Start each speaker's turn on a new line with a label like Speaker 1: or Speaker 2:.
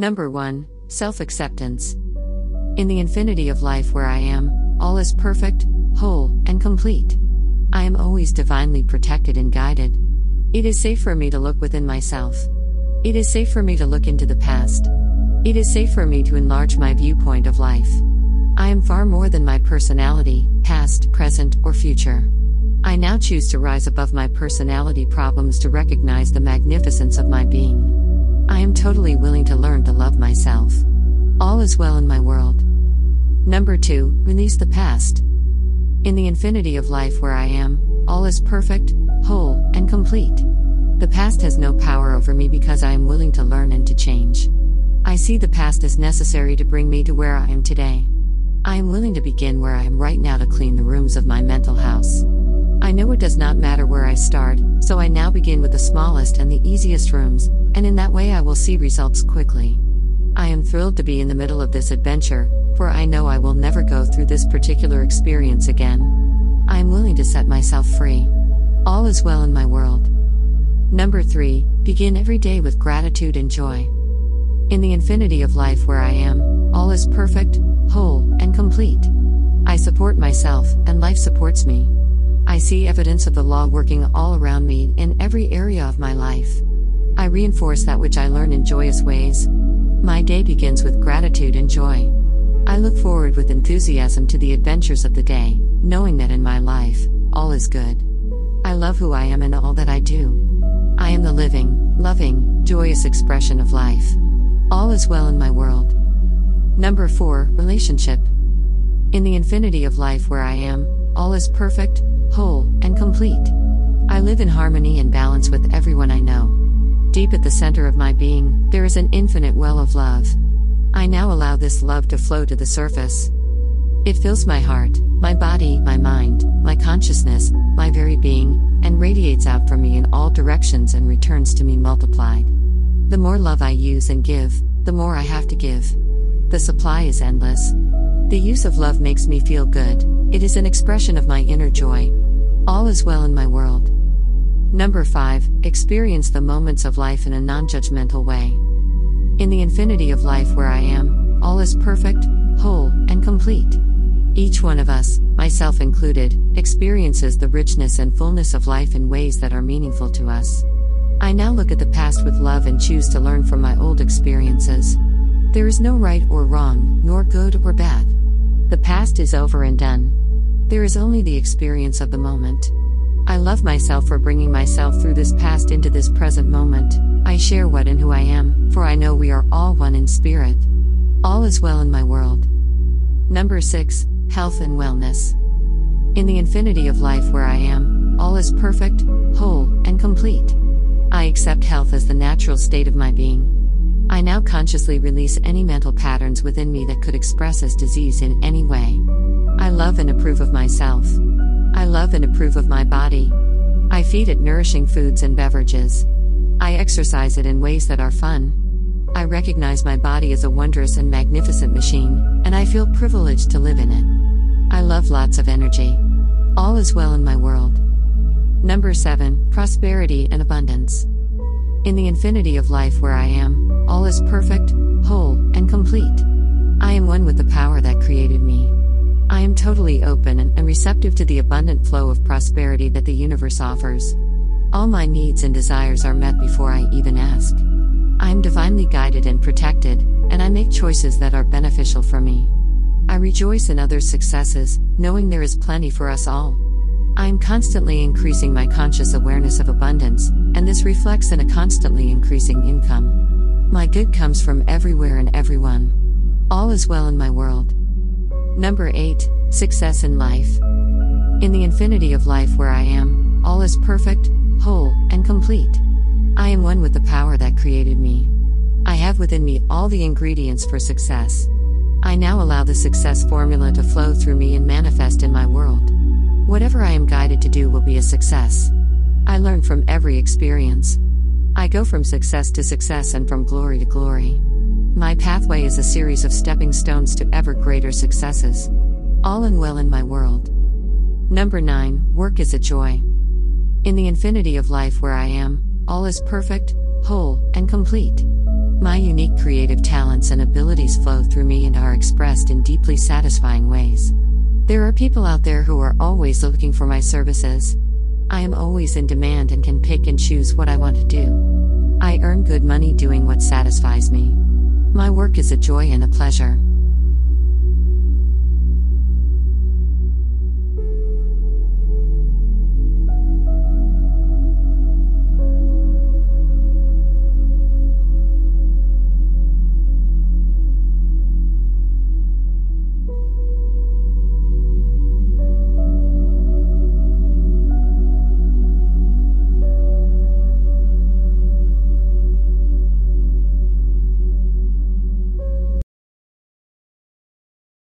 Speaker 1: Number 1 Self acceptance. In the infinity of life where I am, all is perfect, whole, and complete. I am always divinely protected and guided. It is safe for me to look within myself. It is safe for me to look into the past. It is safe for me to enlarge my viewpoint of life. I am far more than my personality, past, present, or future. I now choose to rise above my personality problems to recognize the magnificence of my being. I am totally willing to learn to love myself. All is well in my world. Number 2 Release the past. In the infinity of life where I am, all is perfect, whole, and complete. The past has no power over me because I am willing to learn and to change. I see the past as necessary to bring me to where I am today. I am willing to begin where I am right now to clean the rooms of my mental house. I know it does not matter where I start, so I now begin with the smallest and the easiest rooms, and in that way I will see results quickly. I am thrilled to be in the middle of this adventure, for I know I will never go through this particular experience again. I am willing to set myself free. All is well in my world. Number 3 Begin every day with gratitude and joy. In the infinity of life where I am, all is perfect, whole, and complete. I support myself, and life supports me. I see evidence of the law working all around me in every area of my life. I reinforce that which I learn in joyous ways. My day begins with gratitude and joy. I look forward with enthusiasm to the adventures of the day, knowing that in my life, all is good. I love who I am and all that I do. I am the living, loving, joyous expression of life. All is well in my world. Number 4 Relationship. In the infinity of life where I am, all is perfect, whole, and complete. I live in harmony and balance with everyone I know. Deep at the center of my being, there is an infinite well of love. I now allow this love to flow to the surface. It fills my heart, my body, my mind, my consciousness, my very being, and radiates out from me in all directions and returns to me multiplied. The more love I use and give, the more I have to give. The supply is endless. The use of love makes me feel good, it is an expression of my inner joy. All is well in my world. Number 5 Experience the moments of life in a non judgmental way. In the infinity of life where I am, all is perfect, whole, and complete. Each one of us, myself included, experiences the richness and fullness of life in ways that are meaningful to us. I now look at the past with love and choose to learn from my old experiences. There is no right or wrong, nor good or bad. The past is over and done. There is only the experience of the moment. I love myself for bringing myself through this past into this present moment. I share what and who I am, for I know we are all one in spirit. All is well in my world. Number 6 Health and Wellness. In the infinity of life where I am, all is perfect, whole, and complete. I accept health as the natural state of my being. I now consciously release any mental patterns within me that could express as disease in any way. I love and approve of myself. I love and approve of my body. I feed it nourishing foods and beverages. I exercise it in ways that are fun. I recognize my body as a wondrous and magnificent machine, and I feel privileged to live in it. I love lots of energy. All is well in my world. Number 7 Prosperity and Abundance. In the infinity of life where I am, all is perfect, whole, and complete. I am one with the power that created me. I am totally open and receptive to the abundant flow of prosperity that the universe offers. All my needs and desires are met before I even ask. I am divinely guided and protected, and I make choices that are beneficial for me. I rejoice in others' successes, knowing there is plenty for us all. I am constantly increasing my conscious awareness of abundance, and this reflects in a constantly increasing income. My good comes from everywhere and everyone. All is well in my world. Number 8 Success in Life. In the infinity of life where I am, all is perfect, whole, and complete. I am one with the power that created me. I have within me all the ingredients for success. I now allow the success formula to flow through me and manifest in my world. Whatever I am guided to do will be a success. I learn from every experience. I go from success to success and from glory to glory. My pathway is a series of stepping stones to ever greater successes. All in well in my world. Number 9 Work is a joy. In the infinity of life where I am, all is perfect, whole, and complete. My unique creative talents and abilities flow through me and are expressed in deeply satisfying ways. There are people out there who are always looking for my services. I am always in demand and can pick and choose what I want to do. I earn good money doing what satisfies me. My work is a joy and a pleasure.